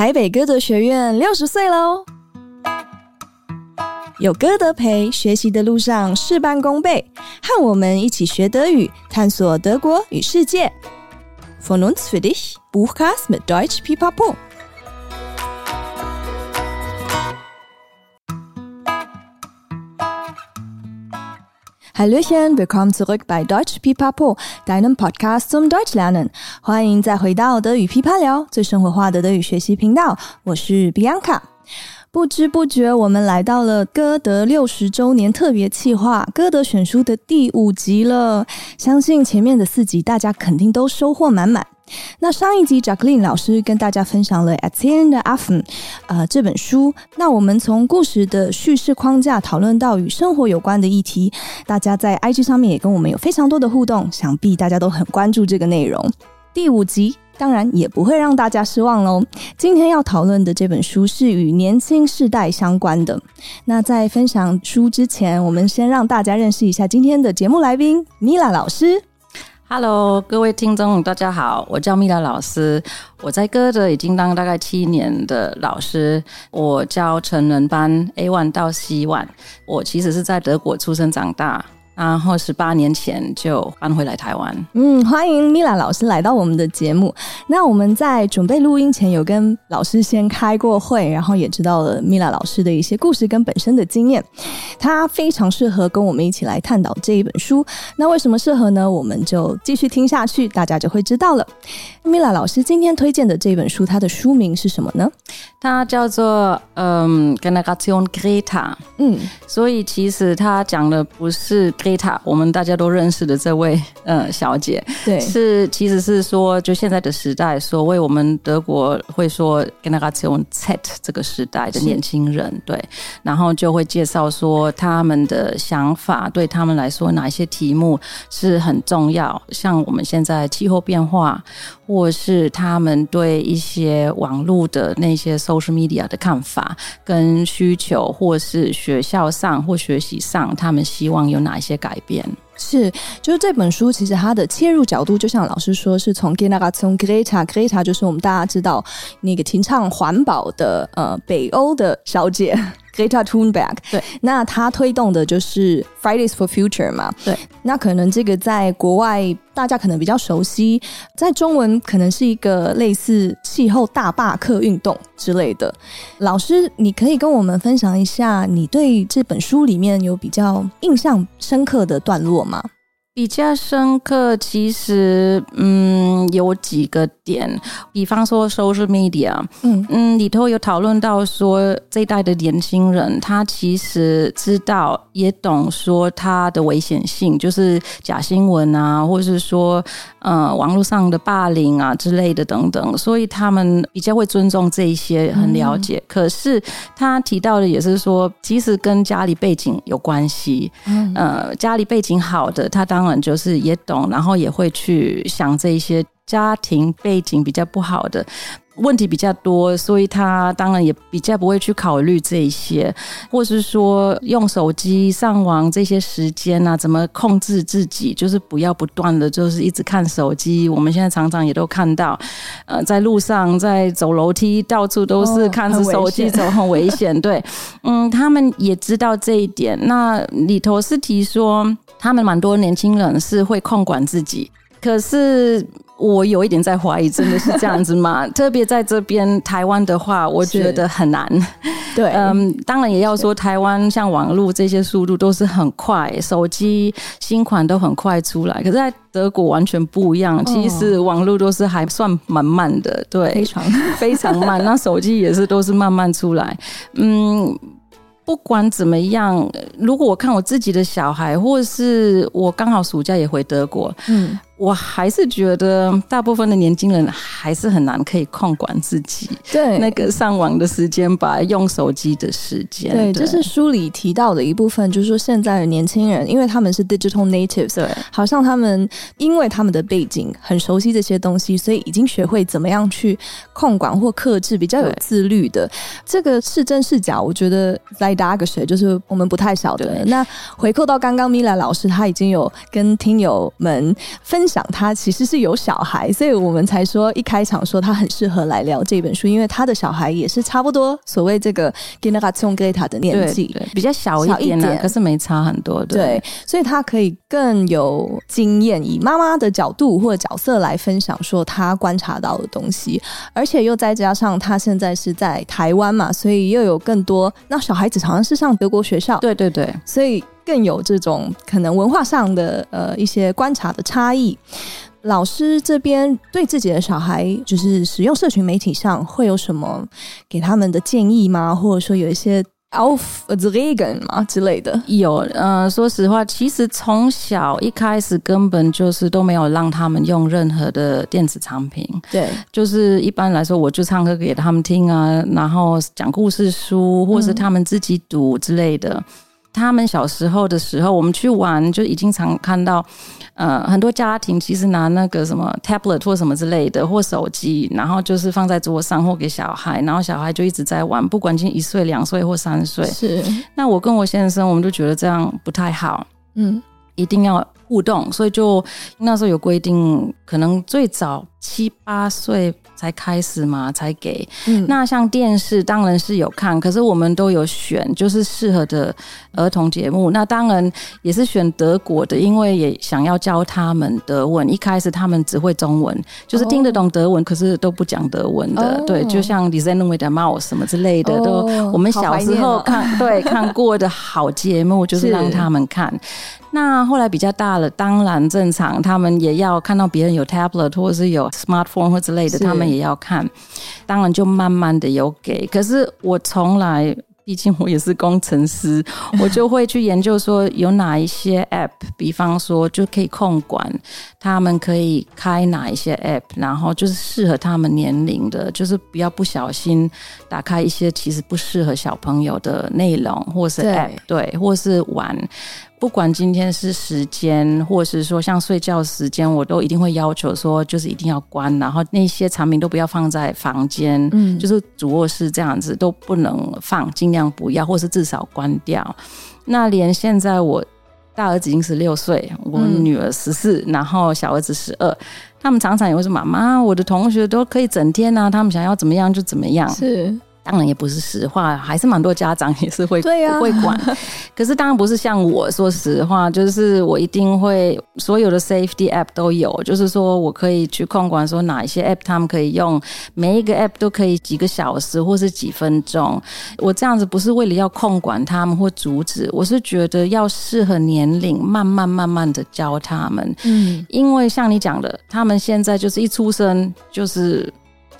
台北歌德学院六十岁喽！有歌德陪，学习的路上事半功倍。和我们一起学德语，探索德国与世界。Von uns für dich, Buchcast mit Deutsch Pipapo。Hallöchen, willkommen zurück by Deutsch Pipapo, deinem Podcast zum Deutsch lernen。欢迎再回到德语噼啪聊，最生活化的德语学习频道。我是 Bianca。不知不觉，我们来到了歌德六十周年特别企划——歌德选书的第五集了。相信前面的四集，大家肯定都收获满满。那上一集，Jacqueline 老师跟大家分享了《At the End of a f t e r 呃这本书。那我们从故事的叙事框架讨论到与生活有关的议题，大家在 IG 上面也跟我们有非常多的互动，想必大家都很关注这个内容。第五集当然也不会让大家失望喽。今天要讨论的这本书是与年轻世代相关的。那在分享书之前，我们先让大家认识一下今天的节目来宾米拉老师。Hello，各位听众，大家好，我叫米拉老师，我在歌德已经当大概七年的老师，我教成人班 A one 到 C one，我其实是在德国出生长大。然后十八年前就搬回来台湾。嗯，欢迎米拉老师来到我们的节目。那我们在准备录音前有跟老师先开过会，然后也知道了米拉老师的一些故事跟本身的经验。他非常适合跟我们一起来探讨这一本书。那为什么适合呢？我们就继续听下去，大家就会知道了。米拉老师今天推荐的这本书，它的书名是什么呢？它叫做嗯，Generation Greta。嗯，所以其实它讲的不是。我们大家都认识的这位呃小姐，对，是其实是说，就现在的时代，所谓我们德国会说 Generation Z 这个时代的年轻人，对，然后就会介绍说他们的想法，对他们来说哪一些题目是很重要，像我们现在气候变化，或是他们对一些网络的那些 social media 的看法跟需求，或是学校上或学习上，他们希望有哪一些。改变是，就是这本书其实它的切入角度，就像老师说，是从 Generation Greta，Greta 就是我们大家知道那个提倡环保的呃北欧的小姐。Greta Thunberg，对，那他推动的就是 Fridays for Future 嘛，对，那可能这个在国外大家可能比较熟悉，在中文可能是一个类似气候大罢课运动之类的。老师，你可以跟我们分享一下你对这本书里面有比较印象深刻的段落吗？比较深刻，其实嗯有几个点，比方说 social media，嗯。嗯里头有讨论到说这一代的年轻人，他其实知道也懂说他的危险性，就是假新闻啊，或者是说呃网络上的霸凌啊之类的等等，所以他们比较会尊重这一些，很了解。嗯、可是他提到的也是说，其实跟家里背景有关系，嗯。呃家里背景好的，他当当然就是也懂，然后也会去想这一些家庭背景比较不好的问题比较多，所以他当然也比较不会去考虑这一些，或是说用手机上网这些时间啊，怎么控制自己，就是不要不断的就是一直看手机。我们现在常常也都看到，呃，在路上在走楼梯，到处都是看着手机走，很危险。对，嗯，他们也知道这一点。那里头是提说。他们蛮多年轻人是会控管自己，可是我有一点在怀疑，真的是这样子吗？特别在这边台湾的话，我觉得很难。对，嗯，当然也要说台湾像网络这些速度都是很快，手机新款都很快出来，可是在德国完全不一样。其实网络都是还算蛮慢的，对，非常 非常慢。那手机也是都是慢慢出来，嗯。不管怎么样，如果我看我自己的小孩，或者是我刚好暑假也回德国，嗯。我还是觉得大部分的年轻人还是很难可以控管自己，对那个上网的时间吧，用手机的时间。对，这是书里提到的一部分，就是说现在的年轻人，因为他们是 digital natives，对，好像他们因为他们的背景很熟悉这些东西，所以已经学会怎么样去控管或克制，比较有自律的。这个是真是假？我觉得来打个水，就是我们不太晓得。那回扣到刚刚米兰老师，他已经有跟听友们分。享他其实是有小孩，所以我们才说一开场说他很适合来聊这本书，因为他的小孩也是差不多所谓这个 Generation Greta 的年纪，比较小一点呢、啊，可是没差很多，对，对，所以他可以更有经验，以妈妈的角度或者角色来分享说他观察到的东西，而且又再加上他现在是在台湾嘛，所以又有更多那小孩子好像是上德国学校，对对对，所以。更有这种可能文化上的呃一些观察的差异。老师这边对自己的小孩，就是使用社群媒体上会有什么给他们的建议吗？或者说有一些 Aufregung 吗之类的？有，呃，说实话，其实从小一开始根本就是都没有让他们用任何的电子产品。对，就是一般来说，我就唱歌给他们听啊，然后讲故事书，或是他们自己读之类的。嗯他们小时候的时候，我们去玩就已经常看到，呃，很多家庭其实拿那个什么 tablet 或什么之类的，或手机，然后就是放在桌上或给小孩，然后小孩就一直在玩，不管今一岁、两岁或三岁。是。那我跟我先生，我们就觉得这样不太好。嗯。一定要互动，所以就那时候有规定，可能最早七八岁才开始嘛，才给。嗯，那像电视当然是有看，可是我们都有选，就是适合的儿童节目。那当然也是选德国的，因为也想要教他们德文。一开始他们只会中文，就是听得懂德文，哦、可是都不讲德文的。哦、对，就像《Sendung mit der Maus》什么之类的，哦、都我们小时候看对看过的好节目，就是让他们看。那后来比较大了，当然正常，他们也要看到别人有 tablet 或者是有 smartphone 或之类的，他们也要看。当然就慢慢的有给，可是我从来。毕竟我也是工程师，我就会去研究说有哪一些 app，比方说就可以控管他们可以开哪一些 app，然后就是适合他们年龄的，就是不要不小心打开一些其实不适合小朋友的内容，或是 app，对，对，或是玩。不管今天是时间，或是说像睡觉时间，我都一定会要求说，就是一定要关，然后那些产品都不要放在房间，嗯，就是主卧室这样子都不能放，尽量不要，或是至少关掉。那连现在我大儿子已经十六岁，我女儿十四，然后小儿子十二，他们常常也会说：“妈妈，我的同学都可以整天啊，他们想要怎么样就怎么样。”是。当然也不是实话，还是蛮多家长也是会对、啊、会管。可是当然不是像我说实话，就是我一定会所有的 safety app 都有，就是说我可以去控管说哪一些 app 他们可以用，每一个 app 都可以几个小时或是几分钟。我这样子不是为了要控管他们或阻止，我是觉得要适合年龄，慢慢慢慢的教他们。嗯，因为像你讲的，他们现在就是一出生就是。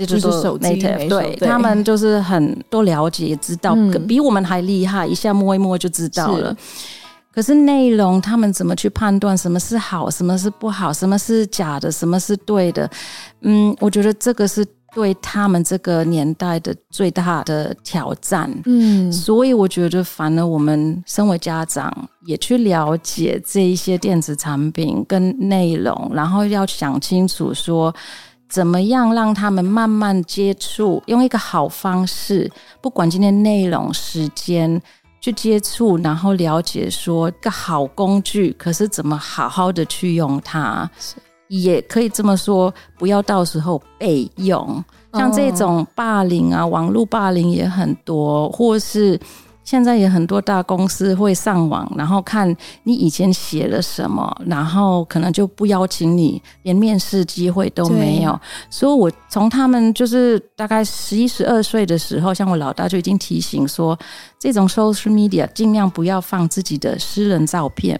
就是手机，对，他们就是很多了解，知道、嗯、比我们还厉害，一下摸一摸就知道了。可是内容，他们怎么去判断什么是好，什么是不好，什么是假的，什么是对的？嗯，我觉得这个是对他们这个年代的最大的挑战。嗯，所以我觉得，反而我们身为家长，也去了解这一些电子产品跟内容，然后要想清楚说。怎么样让他们慢慢接触，用一个好方式，不管今天内容、时间去接触，然后了解说一个好工具，可是怎么好好的去用它，也可以这么说，不要到时候被用。像这种霸凌啊，网络霸凌也很多，或是。现在也很多大公司会上网，然后看你以前写了什么，然后可能就不邀请你，连面试机会都没有。所以，我从他们就是大概十一、十二岁的时候，像我老大就已经提醒说，这种 social media 尽量不要放自己的私人照片，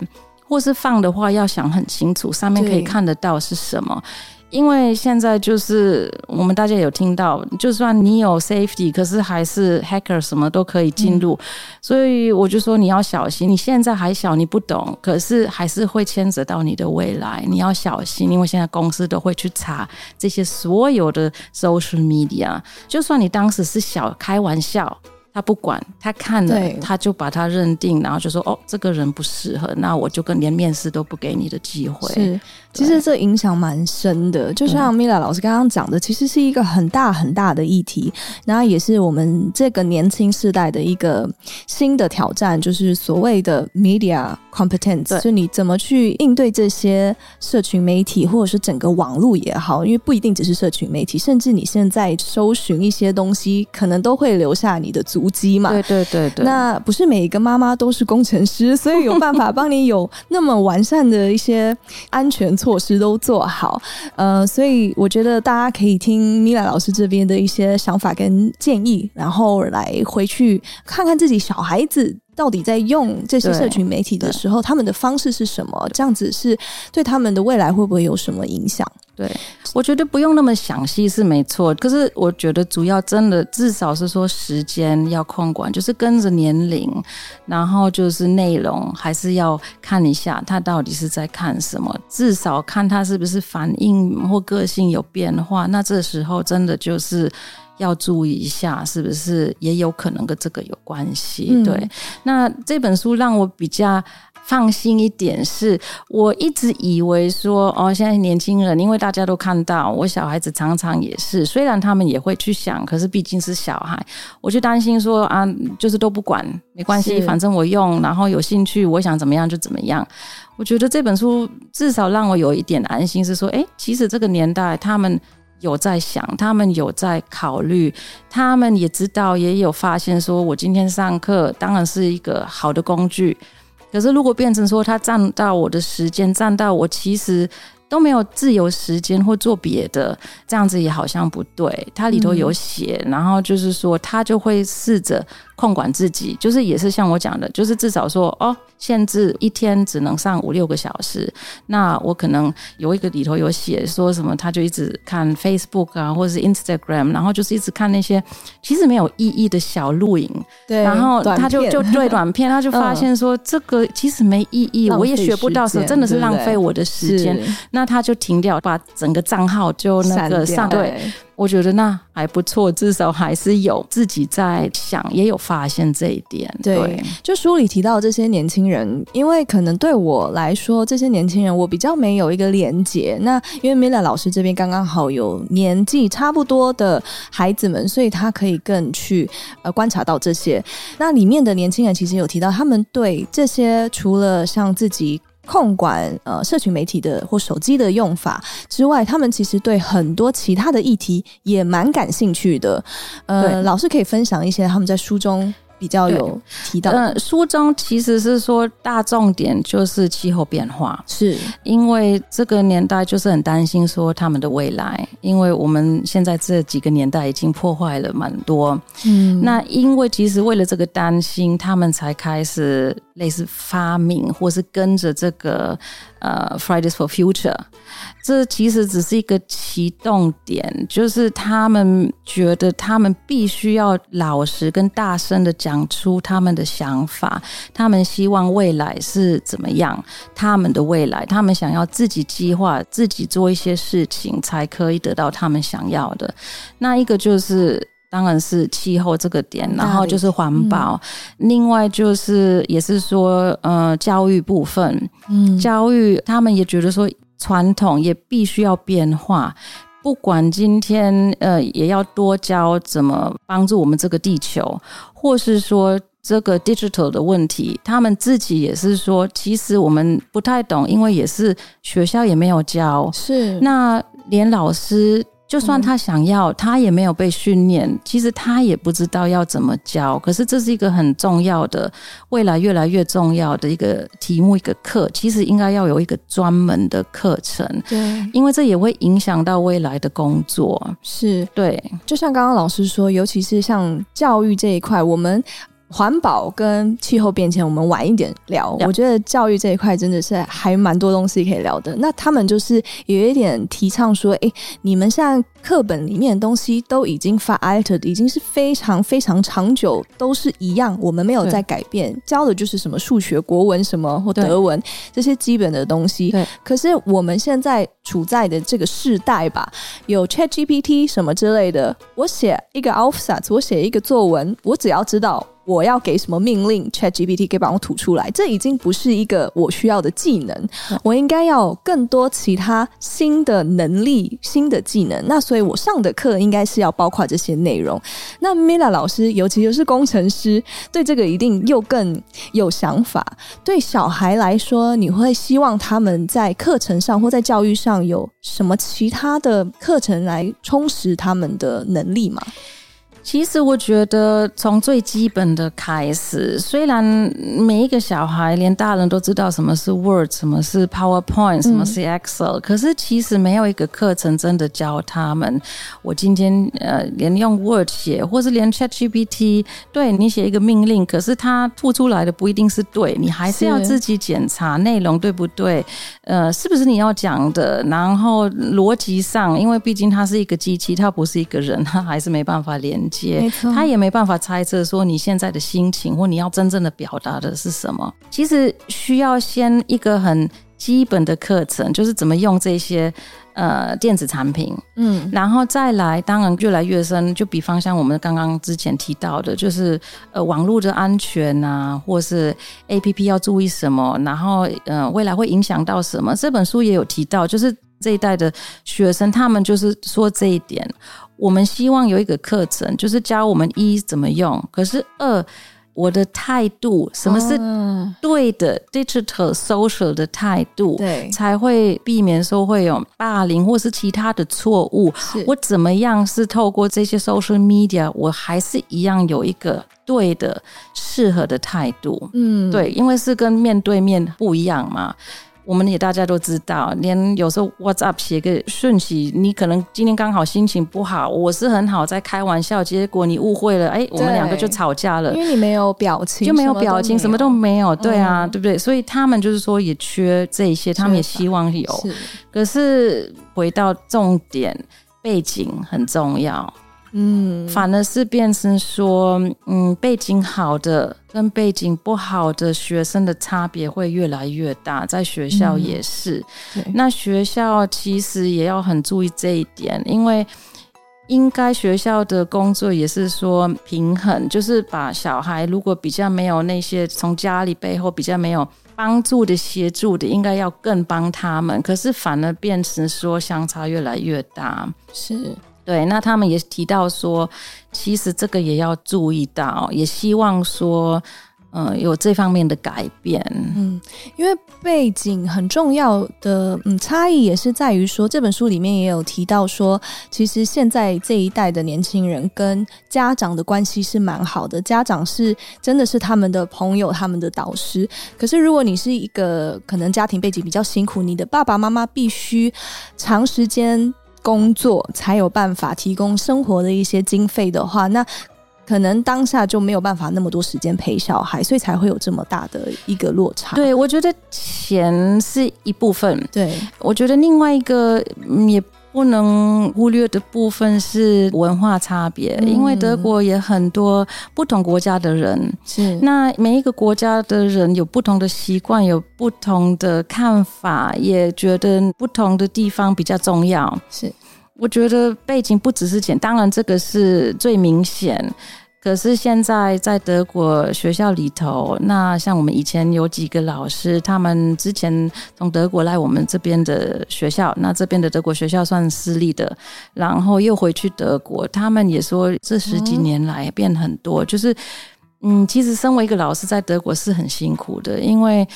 或是放的话要想很清楚，上面可以看得到是什么。因为现在就是我们大家有听到，就算你有 safety，可是还是 hacker 什么都可以进入，嗯，所以我就说你要小心。你现在还小，你不懂，可是还是会牵扯到你的未来，你要小心。因为现在公司都会去查这些所有的 social media，就算你当时是小开玩笑。他他不管，他看了，他就把他认定，然后就说：“哦，这个人不适合，那我就跟连面试都不给你的机会。”是，其实这影响蛮深的。就像 Mila 老师刚刚讲的，其实是一个很大很大的议题，然后也是我们这个年轻世代的一个新的挑战，就是所谓的 media competence，就你怎么去应对这些社群媒体，或者是整个网络也好，因为不一定只是社群媒体，甚至你现在搜寻一些东西，可能都会留下你的足。足迹嘛，对对对对，那不是每一个妈妈都是工程师，所以有办法帮你有那么完善的一些安全措施都做好。呃，所以我觉得大家可以听 Mila 老师这边的一些想法跟建议，然后来回去看看自己小孩子到底在用这些社群媒体的时候，他们的方式是什么，这样子是对他们的未来会不会有什么影响？对，我觉得不用那么详细是没错，可是我觉得主要真的至少是说时间要控管，就是跟着年龄，然后就是内容还是要看一下他到底是在看什么，至少看他是不是反应或个性有变化，那这时候真的就是要注意一下，是不是也有可能跟这个有关系？嗯、对，那这本书让我比较。放心一点是，是我一直以为说哦，现在年轻人，因为大家都看到，我小孩子常常也是，虽然他们也会去想，可是毕竟是小孩，我就担心说啊，就是都不管，没关系，反正我用，然后有兴趣，我想怎么样就怎么样。我觉得这本书至少让我有一点安心，是说，诶，其实这个年代他们有在想，他们有在考虑，他们也知道，也有发现，说我今天上课当然是一个好的工具。可是，如果变成说他占到我的时间，占到我其实都没有自由时间或做别的，这样子也好像不对。他里头有写，然后就是说他就会试着。控管自己，就是也是像我讲的，就是至少说哦，限制一天只能上五六个小时。那我可能有一个里头有写说什么，他就一直看 Facebook 啊，或者是 Instagram，然后就是一直看那些其实没有意义的小录影。对，然后他就就对短片，他就发现说这个其实没意义，我也学不到，什么真的是浪费我的时间。那他就停掉，把整个账号就那个上对。我觉得那还不错，至少还是有自己在想，也有发现这一点。对，对就书里提到这些年轻人，因为可能对我来说，这些年轻人我比较没有一个连结。那因为 Mila 老师这边刚刚好有年纪差不多的孩子们，所以他可以更去呃观察到这些。那里面的年轻人其实有提到，他们对这些除了像自己。控管呃社群媒体的或手机的用法之外，他们其实对很多其他的议题也蛮感兴趣的。呃，老师可以分享一些他们在书中。比较有提到，嗯，书中其实是说大重点就是气候变化，是。因为这个年代就是很担心说他们的未来，因为我们现在这几个年代已经破坏了蛮多，嗯，那因为其实为了这个担心，他们才开始类似发明或是跟着这个呃 Fridays for Future。这其实只是一个启动点，就是他们觉得他们必须要老实跟大声的讲出他们的想法，他们希望未来是怎么样，他们的未来，他们想要自己计划，自己做一些事情，才可以得到他们想要的。那一个就是，当然是气候这个点，然后就是环保，嗯、另外就是也是说，呃，教育部分，嗯，教育他们也觉得说。传统也必须要变化，不管今天呃，也要多教怎么帮助我们这个地球，或是说这个 digital 的问题，他们自己也是说，其实我们不太懂，因为也是学校也没有教，是那连老师。就算他想要，他也没有被训练。其实他也不知道要怎么教。可是这是一个很重要的，未来越来越重要的一个题目，一个课。其实应该要有一个专门的课程，对，因为这也会影响到未来的工作。是，对。就像刚刚老师说，尤其是像教育这一块，我们。环保跟气候变迁，我们晚一点聊。我觉得教育这一块真的是还蛮多东西可以聊的。那他们就是有一点提倡说，哎，你们现在课本里面的东西都已经 veraltet，已经是非常非常长久，都是一样，我们没有在改变。教的就是什么数学、国文什么或德文这些基本的东西。对。可是我们现在处在的这个世代吧，有 ChatGPT 什么之类的，我写一个 Aufsatz，我写一个作文，我只要知道。我要给什么命令，ChatGPT 可以帮我吐出来。这已经不是一个我需要的技能，我应该要更多其他新的能力、新的技能。那所以，我上的课应该是要包括这些内容。那 Mila 老师，尤其又是工程师，对这个一定又更有想法。对小孩来说，你会希望他们在课程上或在教育上有什么其他的课程来充实他们的能力吗？其实我觉得从最基本的开始，虽然每一个小孩连大人都知道什么是 Word，什么是 PowerPoint，什么是 Excel，嗯，可是其实没有一个课程真的教他们。我今天呃，连用 Word 写，或是连 ChatGPT，对你写一个命令，可是它吐出来的不一定是对，你还是要自己检查内容对不对，呃，是不是你要讲的？然后逻辑上，因为毕竟它是一个机器，它不是一个人，它还是没办法连。没错，他也没办法猜测说你现在的心情或你要真正的表达的是什么。其实需要先一个很基本的课程，就是怎么用这些呃电子产品，嗯，然后再来，当然越来越深。就比方像我们刚刚之前提到的，就是呃网络的安全啊，或是 APP 要注意什么，然后呃未来会影响到什么。这本书也有提到，就是这一代的学生，他们就是说这一点。我们希望有一个课程，就是教我们一怎么用，可是二我的态度，什么是对的、哦、digital social 的态度，对，才会避免说会有霸凌或是其他的错误。我怎么样是透过这些 social media，我还是一样有一个对的、适合的态度。嗯，对，因为是跟面对面不一样嘛。我们也大家都知道，连有时候 WhatsApp 写个讯息，你可能今天刚好心情不好，我是很好在开玩笑，结果你误会了，哎，我们两个就吵架了，因为你没有表情，就没有表情，什么都没有，对啊，嗯、对不对？所以他们就是说也缺这一些，他们也希望有，是，可是回到重点，背景很重要。嗯，反而是变成说，嗯，背景好的跟背景不好的学生的差别会越来越大，在学校也是。嗯，那学校其实也要很注意这一点，因为应该学校的工作也是说平衡，就是把小孩如果比较没有那些从家里背后比较没有帮助的协助的，应该要更帮他们。可是反而变成说相差越来越大，是。对，那他们也提到说，其实这个也要注意到，也希望说，呃，有这方面的改变。嗯，因为背景很重要的，嗯，差异也是在于说，这本书里面也有提到说，其实现在这一代的年轻人跟家长的关系是蛮好的，家长是真的是他们的朋友，他们的导师。可是如果你是一个可能家庭背景比较辛苦，你的爸爸妈妈必须长时间。工作才有办法提供生活的一些经费的话，那可能当下就没有办法那么多时间陪小孩，所以才会有这么大的一个落差。对，我觉得钱是一部分。对，我觉得另外一个也不能忽略的部分是文化差别，嗯，因为德国也很多不同国家的人，是那每一个国家的人有不同的习惯，有不同的看法，也觉得不同的地方比较重要。是。我觉得背景不只是钱，当然这个是最明显。可是现在在德国学校里头，那像我们以前有几个老师，他们之前从德国来我们这边的学校，那这边的德国学校算私立的，然后又回去德国，他们也说这十几年来变很多。就是，嗯，其实身为一个老师在德国是很辛苦的，因为。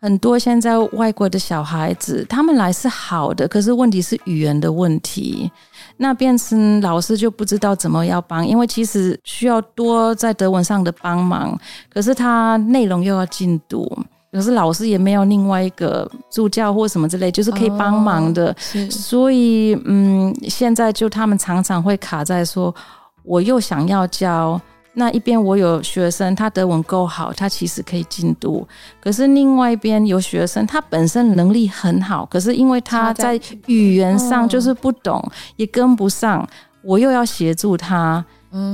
很多现在外国的小孩子，他们来是好的，可是问题是语言的问题，那变成老师就不知道怎么要帮，因为其实需要多在德文上的帮忙，可是他内容又要进度，可是老师也没有另外一个助教或什么之类，就是可以帮忙的，哦，所以嗯，现在就他们常常会卡在说，我又想要教。那一边我有学生，他德文够好，他其实可以进度。可是另外一边有学生，他本身能力很好，可是因为他在语言上就是不懂，也跟不上，我又要协助他，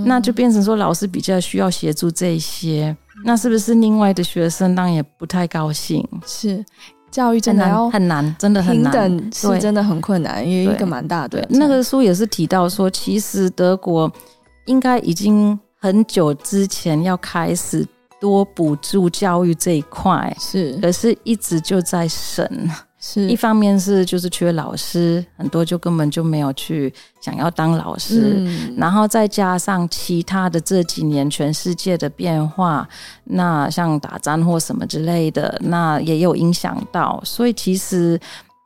那就变成说老师比较需要协助这些。那是不是另外的学生当然也不太高兴？是。教育真的很难，很难，真的很难。平等是真的很困难，因为一个蛮大的。那个书也是提到说，其实德国应该已经很久之前要开始多补助教育这一块，是，可是一直就在省。是。一方面是就是缺老师，很多就根本就没有去想要当老师，嗯、然后再加上其他的这几年全世界的变化，那像打仗或什么之类的，那也有影响到，所以其实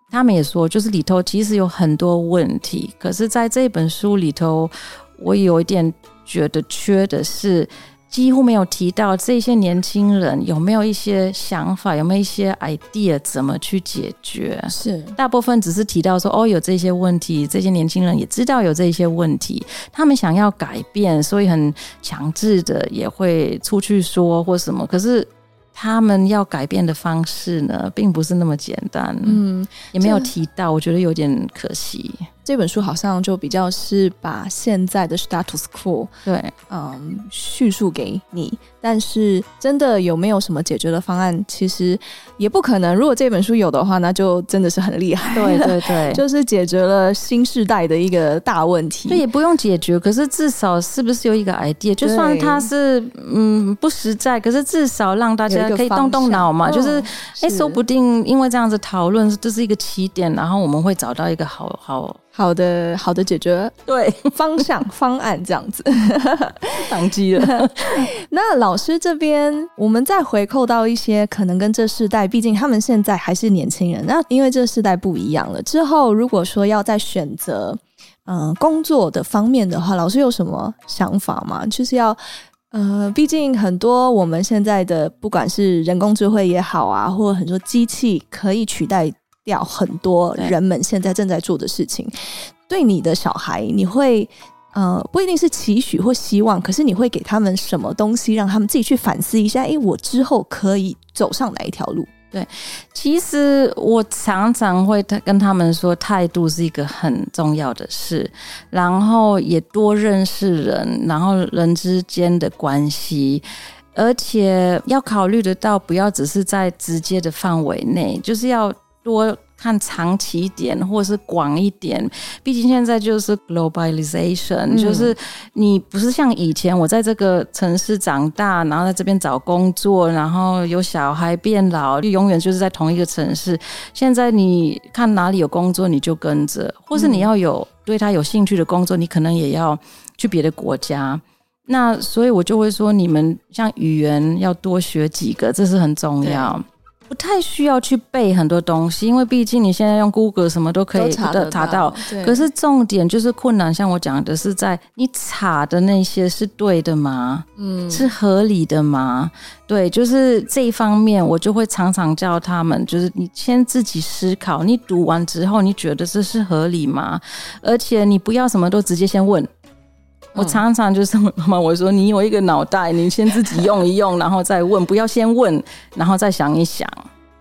他们也说，就是里头其实有很多问题，可是在这本书里头，我有一点觉得缺的是。几乎没有提到这些年轻人有没有一些想法，有没有一些 idea 怎么去解决？是大部分只是提到说哦，有这些问题，这些年轻人也知道有这些问题，他们想要改变，所以很强制的也会出去说或什么。可是他们要改变的方式呢，并不是那么简单。嗯，也没有提到，我觉得有点可惜。这本书好像就比较是把现在的 status quo 对，嗯，叙述给你，但是真的有没有什么解决的方案？其实也不可能。如果这本书有的话，那就真的是很厉害。对对对，就是解决了新时代的一个大问题。对，也不用解决，可是至少是不是有一个 idea？就算它是嗯不实在，可是至少让大家可以动动脑嘛。就是哎，说不定因为这样子讨论，这是一个起点，然后我们会找到一个好好。好的，好的解决对 方向 方案这样子，宕机了。那老师这边，我们再回扣到一些可能跟这世代，毕竟他们现在还是年轻人。那因为这世代不一样了，之后如果说要再选择嗯、呃、工作的方面的话，老师有什么想法吗？就是要呃，毕竟很多我们现在的不管是人工智慧也好啊，或者很多机器可以取代。要很多人们现在正在做的事情，对，对你的小孩，你会呃不一定是期许或希望，可是你会给他们什么东西，让他们自己去反思一下？诶，我之后可以走上哪一条路？对，其实我常常会跟他们说，态度是一个很重要的事，然后也多认识人，然后人之间的关系，而且要考虑得到，不要只是在直接的范围内，就是要。多看长期一点，或是广一点。毕竟现在就是 globalization，嗯，就是你不是像以前，我在这个城市长大，然后在这边找工作，然后有小孩变老，就永远就是在同一个城市。现在你看哪里有工作，你就跟着，或是你要有对他有兴趣的工作，你可能也要去别的国家。那所以我就会说，你们像语言要多学几个，这是很重要。不太需要去背很多东西，因为毕竟你现在用 Google 什么都可以查得到。查到，可是重点就是困难，像我讲的是在你查的那些是对的吗？嗯，是合理的吗？对，就是这一方面，我就会常常叫他们，就是你先自己思考，你读完之后，你觉得这是合理吗？而且你不要什么都直接先问。我常常就是妈妈，我说你有一个脑袋，你先自己用一用，然后再问，不要先问，然后再想一想。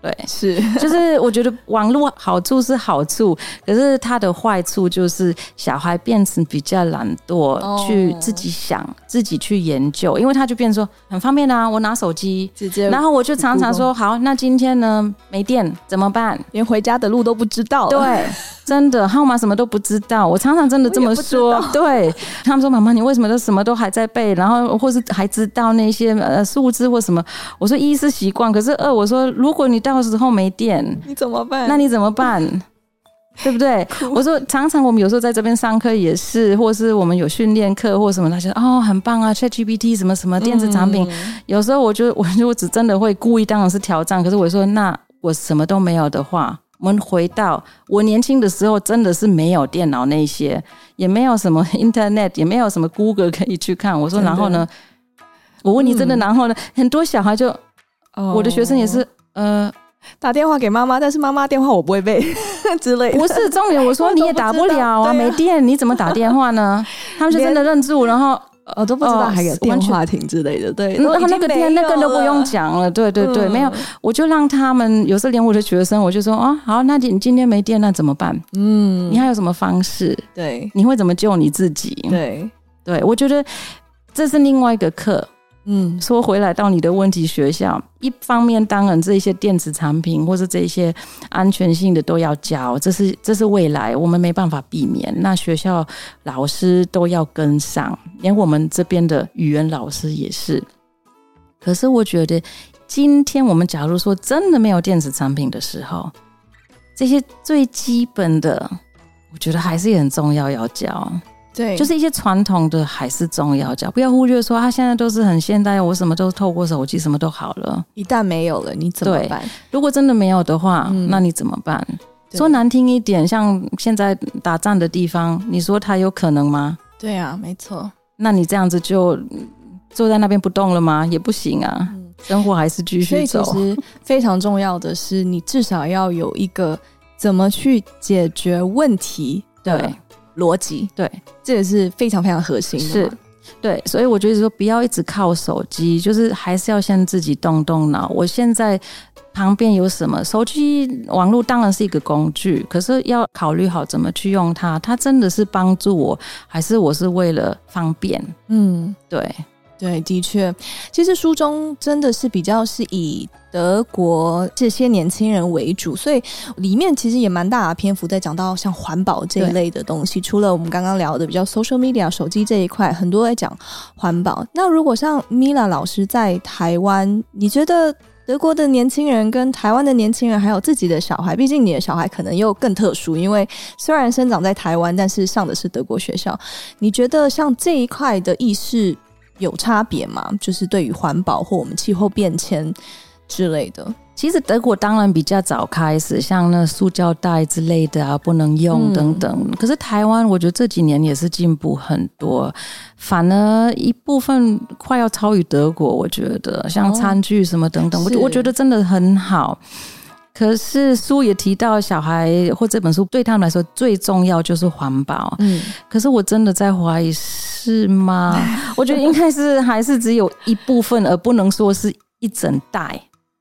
对，是，就是我觉得网络好处是好处，可是它的坏处就是小孩变成比较懒惰，去自己想、哦、自己去研究，因为他就变成说很方便啊，我拿手机直接，然后我就常常说好，那今天呢没电怎么办？连回家的路都不知道，对。真的号码什么都不知道，我常常真的这么说。对，他们说：“妈妈，你为什么都什么都还在背？然后或是还知道那些呃数字或什么？”我说：“一是习惯，可是二我说，如果你到时候没电，你怎么办？那你怎么办？对不对？”我说：“常常我们有时候在这边上课也是，或是我们有训练课或什么，他就说哦很棒啊，ChatGPT 什么什么电子产品。嗯”有时候我就我就我只真的会故意当然是挑战，可是我说那我什么都没有的话。我们回到我年轻的时候，真的是没有电脑那些，也没有什么 Internet，也没有什么 Google 可以去看。我说，然后呢？我问你，真的，然后呢？嗯、很多小孩就，哦、我的学生也是，呃，打电话给妈妈，但是妈妈电话我不会背 之类的。不是重点，我说你也打不了啊，没电，你怎么打电话呢？他们就真的愣住，然后。哦，都不知道还有电话亭之类的，对，然后那个天那个都不用讲了，对对对，嗯、没有，我就让他们有时候连我的学生，我就说啊，好，那你今天没电，那怎么办？嗯，你还有什么方式？对，你会怎么救你自己？对，对我觉得这是另外一个课。嗯，说回来到你的问题学校，一方面当然这些电子产品或者这些安全性的都要教，这是这是未来我们没办法避免。那学校老师都要跟上，连我们这边的语言老师也是。可是我觉得，今天我们假如说真的没有电子产品的时候，这些最基本的，我觉得还是很重要要教。对，就是一些传统的还是重要讲，不要忽略说他现在都是很现代，我什么都透过手机，什么都好了。一旦没有了，你怎么办？如果真的没有的话，嗯、那你怎么办？说难听一点，像现在打仗的地方，你说它有可能吗？对啊，没错。那你这样子就坐在那边不动了吗？也不行啊，嗯、生活还是继续走。所以其实非常重要的是，你至少要有一个怎么去解决问题的。对。逻辑对，这也是非常非常核心的。是，对，所以我觉得说不要一直靠手机，就是还是要先自己动动脑。我现在旁边有什么？手机网络当然是一个工具，可是要考虑好怎么去用它。它真的是帮助我，还是我是为了方便？嗯，对。对，的确，其实书中真的是比较是以德国这些年轻人为主，所以里面其实也蛮大的篇幅在讲到像环保这一类的东西。除了我们刚刚聊的比较 social media 手机这一块，很多在讲环保。那如果像 Mila 老师在台湾，你觉得德国的年轻人跟台湾的年轻人，还有自己的小孩，毕竟你的小孩可能又更特殊，因为虽然生长在台湾，但是上的是德国学校。你觉得像这一块的意识？有差别吗？就是对于环保或我们气候变迁之类的，其实德国当然比较早开始，像那塑胶袋之类的啊，不能用等等。嗯、可是台湾，我觉得这几年也是进步很多，反而一部分快要超于德国。我觉得像餐具什么等等，我、哦、我觉得真的很好。可是书也提到，小孩或这本书对他们来说最重要就是环保。嗯，可是我真的在怀疑是吗？我觉得应该是还是只有一部分，而不能说是一整代。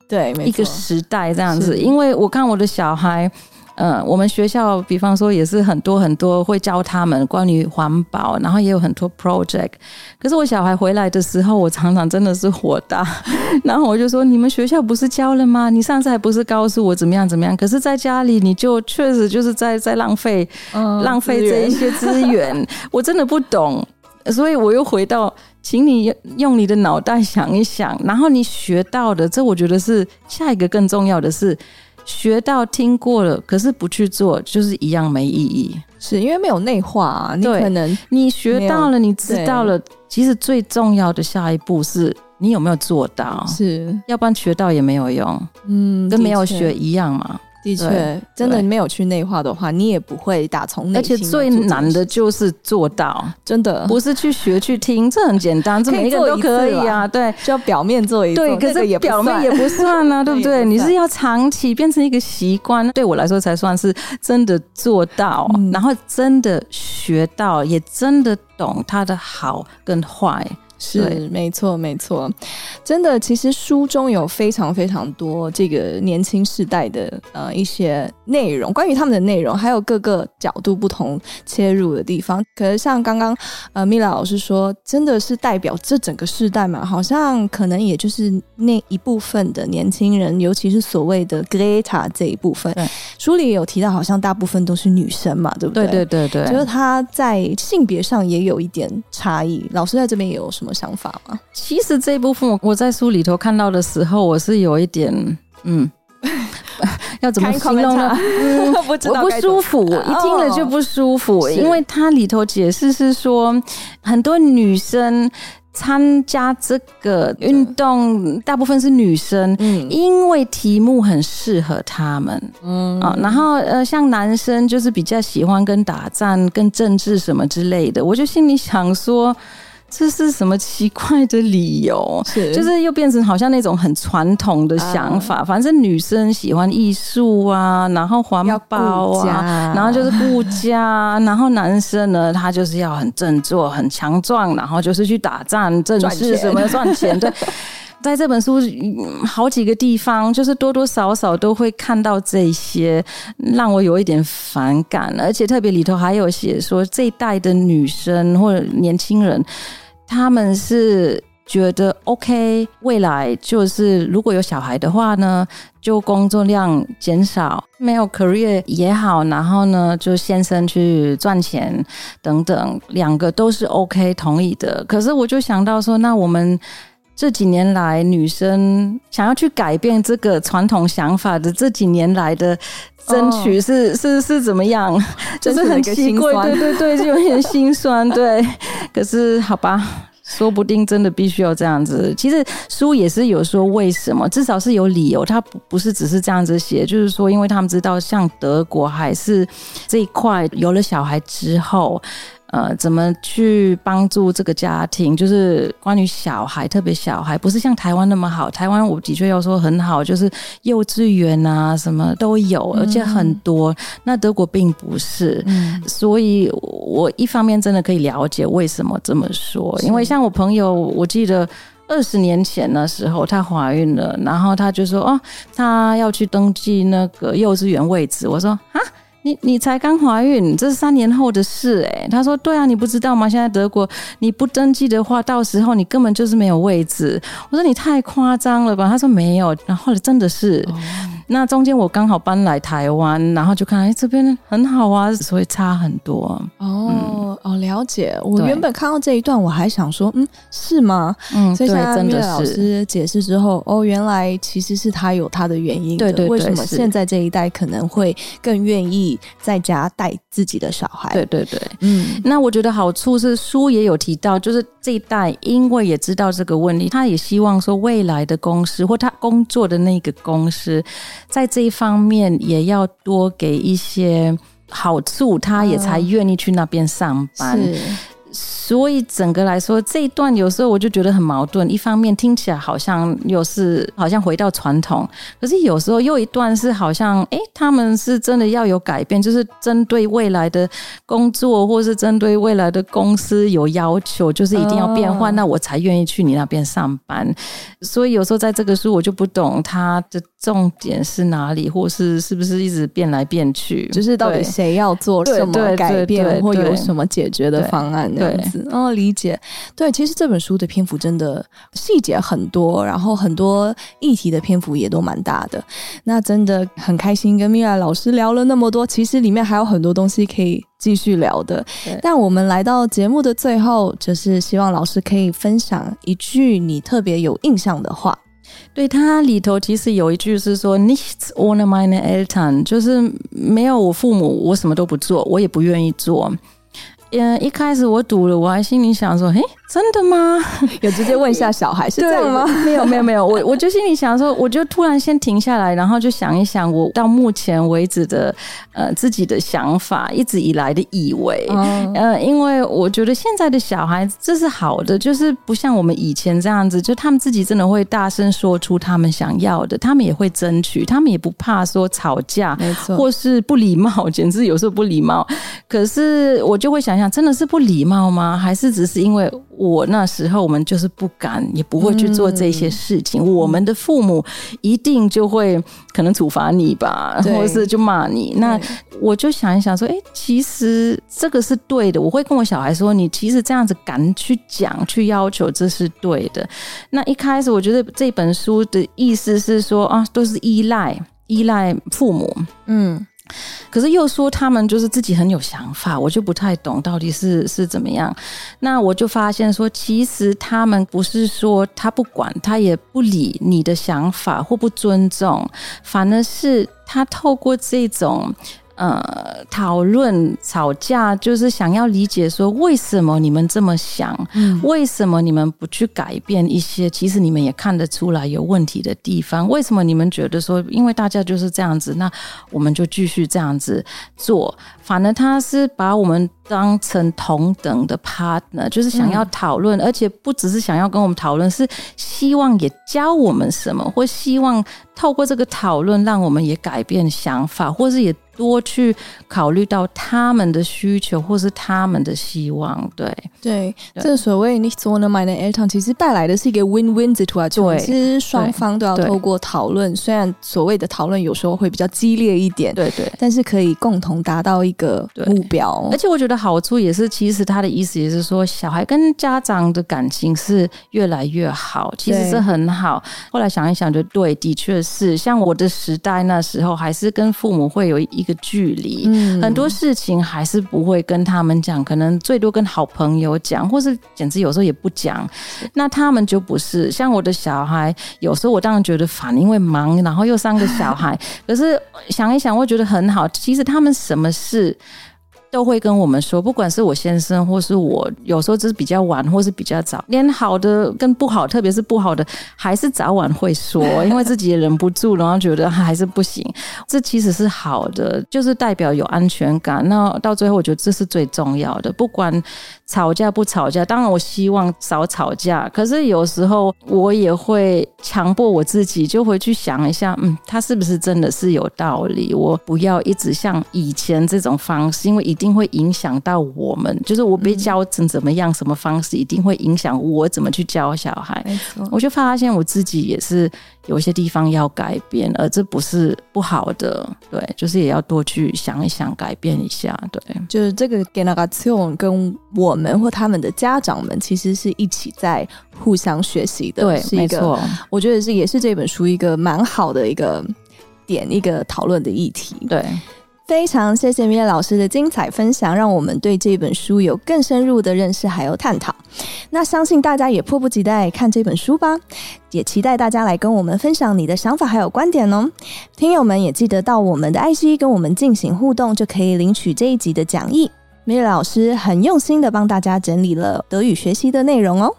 对，一个时代这样子。因为我看我的小孩。嗯，我们学校比方说也是很多很多会教他们关于环保，然后也有很多 project。可是我小孩回来的时候，我常常真的是火大，然后我就说：“你们学校不是教了吗？你上次还不是告诉我怎么样怎么样？可是在家里你就确实就是在在浪费，嗯，浪费这一些资源。我真的不懂，所以我又回到，请你用你的脑袋想一想，然后你学到的，这我觉得是下一个更重要的是。”学到听过了，可是不去做，就是一样没意义。是因为没有内化啊。你可能你学到了，你知道了，其实最重要的下一步是你有没有做到。是，要不然学到也没有用。嗯，跟没有学一样嘛。的确，真的没有去内化的话，你也不会打从内心。而且最难的就是做到，真的不是去学去听，这很简单，这每一个都可以啊。对，就要表面做一做，对，可是表面也不算啊，对不对？你是要长期变成一个习惯，对我来说才算是真的做到，然后真的学到，也真的懂它的好跟坏。是没错，没错，真的，其实书中有非常非常多这个年轻世代的呃一些内容，关于他们的内容，还有各个角度不同切入的地方。可是像刚刚呃米拉老师说，真的是代表这整个世代嘛？好像可能也就是那一部分的年轻人，尤其是所谓的 Greta 这一部分。对书里也有提到，好像大部分都是女生嘛，对不对？对对对对，就是他在性别上也有一点差异。老师在这边也有什么？想法吗？其实这一部分我在书里头看到的时候，我是有一点嗯，要怎么形容呢？嗯、我不舒服，我 一听了就不舒服，哦、因为它里头解释是说，很多女生参加这个运动，大部分是女生，嗯，因为题目很适合他们，嗯。啊，然后呃，像男生就是比较喜欢跟打仗、跟政治什么之类的，我就心里想说。这是什么奇怪的理由？是，就是又变成好像那种很传统的想法。啊、反正女生喜欢艺术啊，然后环保啊，然后就是顾家，然后男生呢，他就是要很振作、很强壮，然后就是去打仗、正事什么赚钱。对，在这本书好几个地方，就是多多少少都会看到这些，让我有一点反感。而且特别里头还有写说，这一代的女生或者年轻人。他们是觉得 OK，未来就是如果有小孩的话呢，就工作量减少，没有 career 也好，然后呢，就先生去赚钱等等，两个都是 OK 同意的。可是我就想到说，那我们这几年来女生想要去改变这个传统想法的这几年来的争取是、oh. 是是，是怎么样？就是很奇怪，对对对，就有点心酸，对。可是好吧，说不定真的必须要这样子。其实书也是有说为什么，至少是有理由。他不不是只是这样子写，就是说，因为他们知道，像德国还是这一块有了小孩之后。呃，怎么去帮助这个家庭？就是关于小孩，特别小孩，不是像台湾那么好。台湾我的确要说很好，就是幼稚园啊，什么都有，而且很多。那德国并不是，嗯，所以我一方面真的可以了解为什么这么说，因为像我朋友，我记得二十年前的时候她怀孕了，然后她就说哦，她要去登记那个幼稚园位置。我说啊。你你才刚怀孕，这是三年后的事哎、他说：“对啊，你不知道吗？现在德国你不登记的话，到时候你根本就是没有位置。”我说：“你太夸张了吧？”他说：“没有。”然后真的是。那中间我刚好搬来台湾，然后就看哎，这边很好啊，所以差很多哦、嗯、哦，了解。我原本看到这一段，我还想说，嗯，是吗？嗯，所以现在米尔老师解释之后，哦，原来其实是他有他的原因的。对对对，为什么现在这一代可能会更愿意在家带自己的小孩？对对对，嗯。那我觉得好处是书也有提到，就是这一代因为也知道这个问题，他也希望说未来的公司或他工作的那个公司。在这一方面也要多给一些好处，他也才愿意去那边上班。是。所以整个来说，这一段有时候我就觉得很矛盾。一方面听起来好像又是好像回到传统，可是有时候又一段是好像，哎，他们是真的要有改变，就是针对未来的工作，或是针对未来的公司有要求，就是一定要变换，那我才愿意去你那边上班。所以有时候在这个书我就不懂他的重点是哪里，或是是不是一直变来变去，就是到底谁要做什么改变，或有什么解决的方案这样子。哦，理解。对，其实这本书的篇幅真的细节很多，然后很多议题的篇幅也都蛮大的。那真的很开心跟米娅老师聊了那么多，其实里面还有很多东西可以继续聊的。但我们来到节目的最后，就是希望老师可以分享一句你特别有印象的话。对，它里头其实有一句是说 “Nichts ohne meine Eltern”，就是没有我父母，我什么都不做，我也不愿意做。嗯，一开始我赌了，我还心里想说，嘿。真的吗？有直接问一下小孩是这样吗？没有没有没有，我我就心里想说，我就突然先停下来，然后就想一想，我到目前为止的呃自己的想法，一直以来的以为，嗯、呃，因为我觉得现在的小孩子这是好的，就是不像我们以前这样子，就他们自己真的会大声说出他们想要的，他们也会争取，他们也不怕说吵架，没错，或是不礼貌，简直有时候不礼貌。可是我就会想想，真的是不礼貌吗？还是只是因为？我那时候，我们就是不敢，也不会去做这些事情。嗯、我们的父母一定就会可能处罚你吧，或者是就骂你。那我就想一想，说，哎，其实这个是对的。我会跟我小孩说，你其实这样子敢去讲、去要求，这是对的。那一开始，我觉得这本书的意思是说，啊，都是依赖、依赖父母，嗯。可是又说他们就是自己很有想法，我就不太懂到底是是怎么样。那我就发现说，其实他们不是说他不管，他也不理你的想法或不尊重，反而是他透过这种呃，讨论吵架，就是想要理解说，为什么你们这么想？嗯，为什么你们不去改变一些？其实你们也看得出来有问题的地方。为什么你们觉得说，因为大家就是这样子，那我们就继续这样子做？反而他是把我们当成同等的 partner，就是想要讨论，嗯，而且不只是想要跟我们讨论，是希望也教我们什么，或希望透过这个讨论，让我们也改变想法，或是也。多去考虑到他们的需求，或是他们的希望，对。对，对。这所谓 nicht ohne meine Eltern，其实带来的是一个 win-win situation，对，其实双方都要透过讨论，虽然所谓的讨论有时候会比较激烈一点，对对，但是可以共同达到一个目标。而且我觉得好处也是，其实他的意思也是说，小孩跟家长的感情是越来越好，其实是很好。后来想一想，就对，的确是，像我的时代那时候，还是跟父母会有一。个距离，嗯，很多事情还是不会跟他们讲，可能最多跟好朋友讲，或是简直有时候也不讲。那他们就不是像我的小孩，有时候我当然觉得烦，因为忙，然后又三个小孩。可是想一想，我觉得很好。其实他们什么事都会跟我们说，不管是我先生或是我，有时候只是比较晚或是比较早，连好的跟不好，特别是不好的，还是早晚会说，因为自己也忍不住，然后觉得还是不行。这其实是好的，就是代表有安全感。那到最后，我觉得这是最重要的。不管吵架不吵架，当然我希望少吵架，可是有时候我也会强迫我自己，就回去想一下，嗯，他是不是真的是有道理？我不要一直像以前这种方式，因为以定会影响到我们。就是我被教成怎么样，什么方式一定会影响我怎么去教小孩。我就发现我自己也是有一些地方要改变，而这不是不好的。对，就是也要多去想一想，改变一下。对，就是这个 generation 跟我们或他们的家长们，其实是一起在互相学习的。对，是一个，没错，我觉得是也是这本书一个蛮好的一个点，一个讨论的议题。对。非常谢谢米娅老师的精彩分享，让我们对这本书有更深入的认识还有探讨。那相信大家也迫不及待看这本书吧，也期待大家来跟我们分享你的想法还有观点哦。听友们也记得到我们的 IG 跟我们进行互动，就可以领取这一集的讲义。米娅老师很用心的帮大家整理了德语学习的内容哦。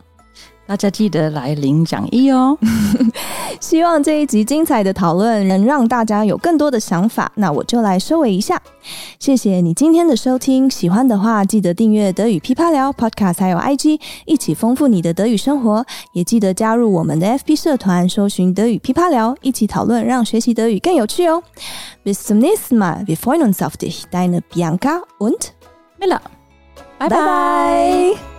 大家记得来领讲义哦！希望这一集精彩的讨论能让大家有更多的想法。那我就来收尾一下，谢谢你今天的收听。喜欢的话，记得订阅德语噼啪聊 Podcast，还有 IG，一起丰富你的德语生活。也记得加入我们的 FB 社团，搜寻德语噼啪聊，一起讨论，让学习德语更有趣哦。Bis zum nächsten Mal, wir freuen uns auf dich, deine Bianca und Miller，拜拜。拜拜。